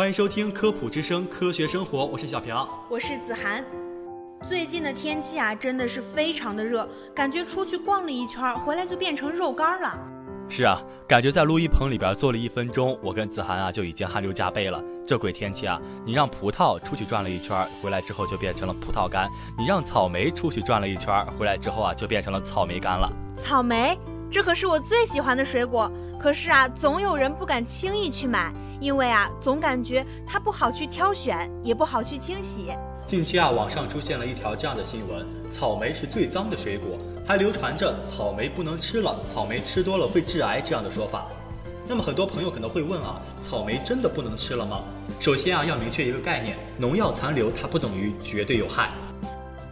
欢迎收听科普之声科学生活，我是小平。我是子涵。最近的天气啊，真的是非常的热，感觉出去逛了一圈，回来就变成肉干了。是啊，感觉在录音棚里边坐了一分钟，我跟子涵啊就已经汗流浃背了。这鬼天气啊，你让葡萄出去转了一圈，回来之后就变成了葡萄干；你让草莓出去转了一圈，回来之后啊就变成了草莓干了。草莓，这可是我最喜欢的水果，可是啊，总有人不敢轻易去买，因为啊，总感觉它不好去挑选，也不好去清洗。近期啊，网上出现了一条这样的新闻：草莓是最脏的水果，还流传着草莓不能吃了，草莓吃多了会致癌这样的说法。那么很多朋友可能会问啊，草莓真的不能吃了吗？首先啊，要明确一个概念，农药残留它不等于绝对有害。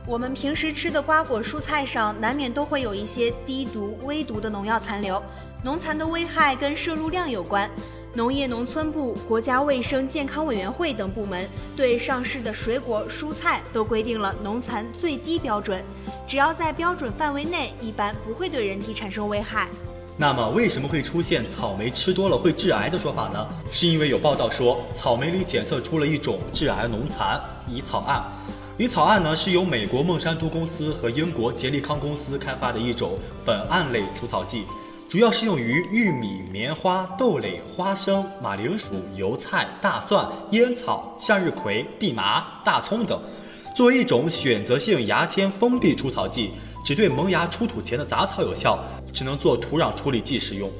我们平时吃的瓜果蔬菜上，难免都会有一些低毒、微毒的农药残留。农残的危害跟摄入量有关。农业农村部、国家卫生健康委员会等部门对上市的水果、蔬菜都规定了农残最低标准，只要在标准范围内，一般不会对人体产生危害。那么为什么会出现草莓吃多了会致癌的说法呢？是因为有报道说草莓里检测出了一种致癌农残乙草胺。乙草胺呢是由美国孟山都公司和英国杰利康公司开发的一种苯胺类除草剂，主要适用于玉米、棉花、豆类、花生、马铃薯、油菜、大蒜、烟草、向日葵、蓖麻、大葱等。作为一种选择性牙签封闭除草剂，只对萌芽出土前的杂草有效，只能做土壤处理剂使用。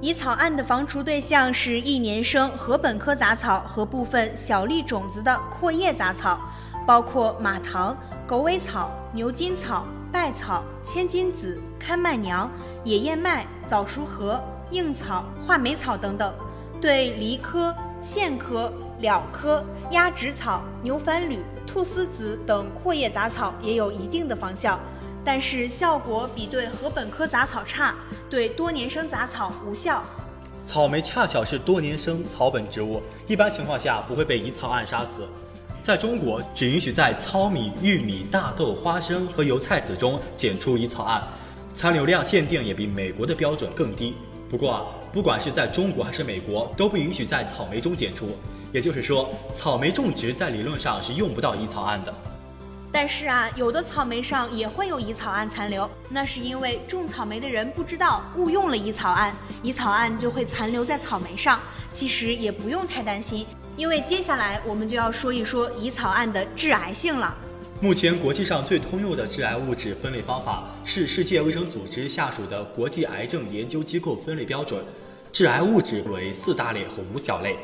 乙草胺的防除对象是一年生禾本科杂草和部分小粒种子的阔叶杂草，包括马唐、狗尾草、牛筋草、稗草、千金子、看麦娘、野燕麦、早熟禾、硬草、画眉草等等。对梨科、苋科、蓼科、鸭跖草、牛番缕、菟丝子等阔叶杂草也有一定的防效。但是效果比对禾本科杂草差，对多年生杂草无效。草莓恰巧是多年生草本植物，一般情况下不会被移草胺杀死。在中国，只允许在糙米、玉米、大豆、花生和油菜籽中检出乙草胺，残留量限定也比美国的标准更低。不过啊，不管是在中国还是美国，都不允许在草莓中检出。也就是说，草莓种植在理论上是用不到乙草胺的。但是啊，有的草莓上也会有乙草胺残留，那是因为种草莓的人不知道误用了乙草胺，乙草胺就会残留在草莓上。其实也不用太担心，因为接下来我们就要说一说乙草胺的致癌性了。目前国际上最通用的致癌物质分类方法是世界卫生组织下属的国际癌症研究机构分类标准，致癌物质为四大类和五小类。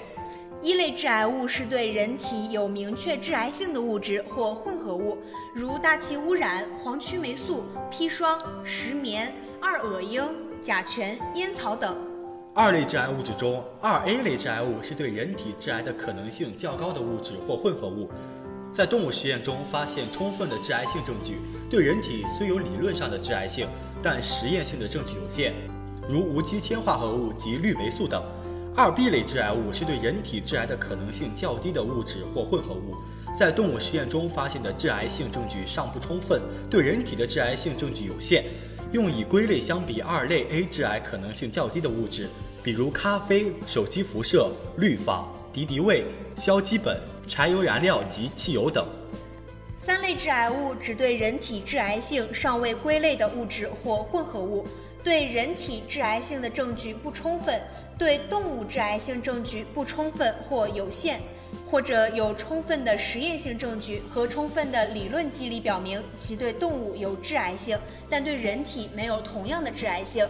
一类致癌物是对人体有明确致癌性的物质或混合物，如大气污染、黄曲霉素、砒霜、石棉、二恶英、甲醛、烟草等。二类致癌物质中，二 A 类致癌物是对人体致癌的可能性较高的物质或混合物。在动物实验中发现充分的致癌性证据，对人体虽有理论上的致癌性，但实验性的证据有限，如无机铅化合物及氯霉素等。二 B 类致癌物是对人体致癌的可能性较低的物质或混合物，在动物实验中发现的致癌性证据尚不充分，对人体的致癌性证据有限。用以归类相比二类 A 致癌可能性较低的物质，比如咖啡、手机辐射、氯仿、敌敌畏、硝基苯、柴油燃料及汽油等。三类致癌物只对人体致癌性尚未归类的物质或混合物。对人体致癌性的证据不充分，对动物致癌性证据不充分或有限，或者有充分的实验性证据和充分的理论机理表明其对动物有致癌性，但对人体没有同样的致癌性，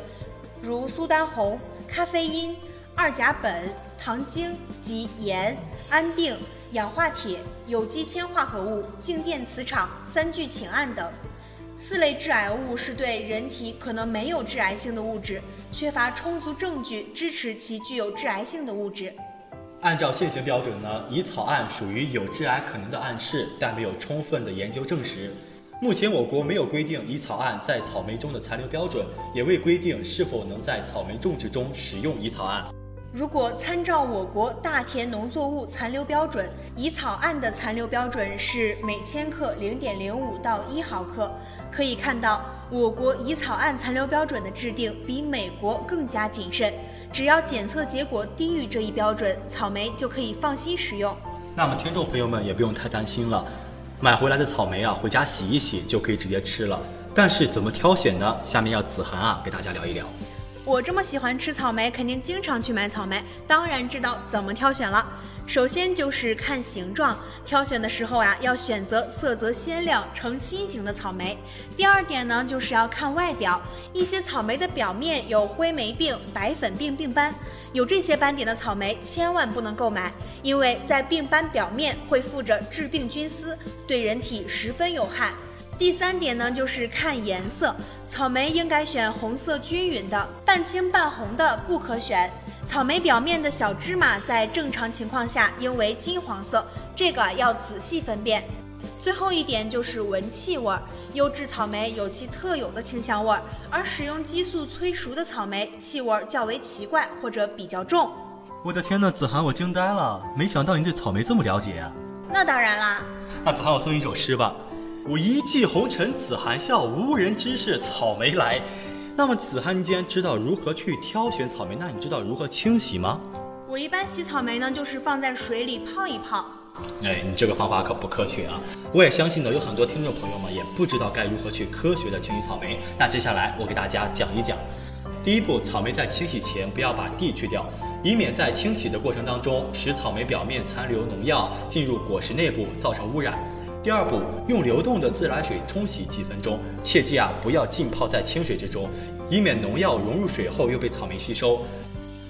如苏丹红、咖啡因、二甲苯、糖精及盐、安定、氧化铁、有机铅化合物、静电磁场、三聚氰胺等。四类致癌物是对人体可能没有致癌性的物质，缺乏充足证据支持其具有致癌性的物质。按照现行标准呢，乙草胺属于有致癌可能的暗示，但没有充分的研究证实。目前我国没有规定乙草胺在草莓中的残留标准，也未规定是否能在草莓种植中使用乙草胺。如果参照我国大田农作物残留标准，乙草胺的残留标准是每千克零点零五到一毫克。可以看到，我国乙草胺残留标准的制定比美国更加谨慎。只要检测结果低于这一标准，草莓就可以放心食用。那么，听众朋友们也不用太担心了。买回来的草莓啊，回家洗一洗就可以直接吃了。但是怎么挑选呢？下面要子涵啊给大家聊一聊。我这么喜欢吃草莓，肯定经常去买草莓，当然知道怎么挑选了。首先就是看形状，挑选的时候啊，要选择色泽鲜亮、呈心形的草莓。第二点呢，就是要看外表，一些草莓的表面有灰霉病、白粉病病斑，有这些斑点的草莓千万不能购买，因为在病斑表面会附着致病菌丝，对人体十分有害。第三点呢，就是看颜色，草莓应该选红色均匀的，半青半红的不可选。草莓表面的小芝麻在正常情况下应为金黄色，这个要仔细分辨。最后一点就是闻气味，优质草莓有其特有的清香味，而使用激素催熟的草莓气味较为奇怪或者比较重。我的天呐，子涵，我惊呆了，没想到你对草莓这么了解啊！那当然啦。那子涵，我送你一首诗吧。我一骑红尘子涵笑，无人知是草莓来。那么子涵，你既然知道如何去挑选草莓，那你知道如何清洗吗？我一般洗草莓呢，就是放在水里泡一泡。哎，你这个方法可不科学啊！我也相信呢，有很多听众朋友们也不知道该如何去科学的清洗草莓。那接下来我给大家讲一讲。第一步，草莓在清洗前不要把蒂去掉，以免在清洗的过程当中使草莓表面残留农药进入果实内部，造成污染。第二步，用流动的自来水冲洗几分钟，切记啊，不要浸泡在清水之中，以免农药融入水后又被草莓吸收。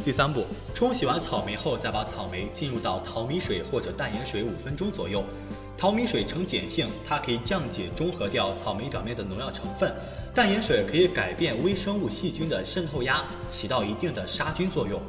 第三步，冲洗完草莓后，再把草莓进入到淘米水或者淡盐水五分钟左右。淘米水呈碱性，它可以降解中和掉草莓表面的农药成分；淡盐水可以改变微生物细菌的渗透压，起到一定的杀菌作用。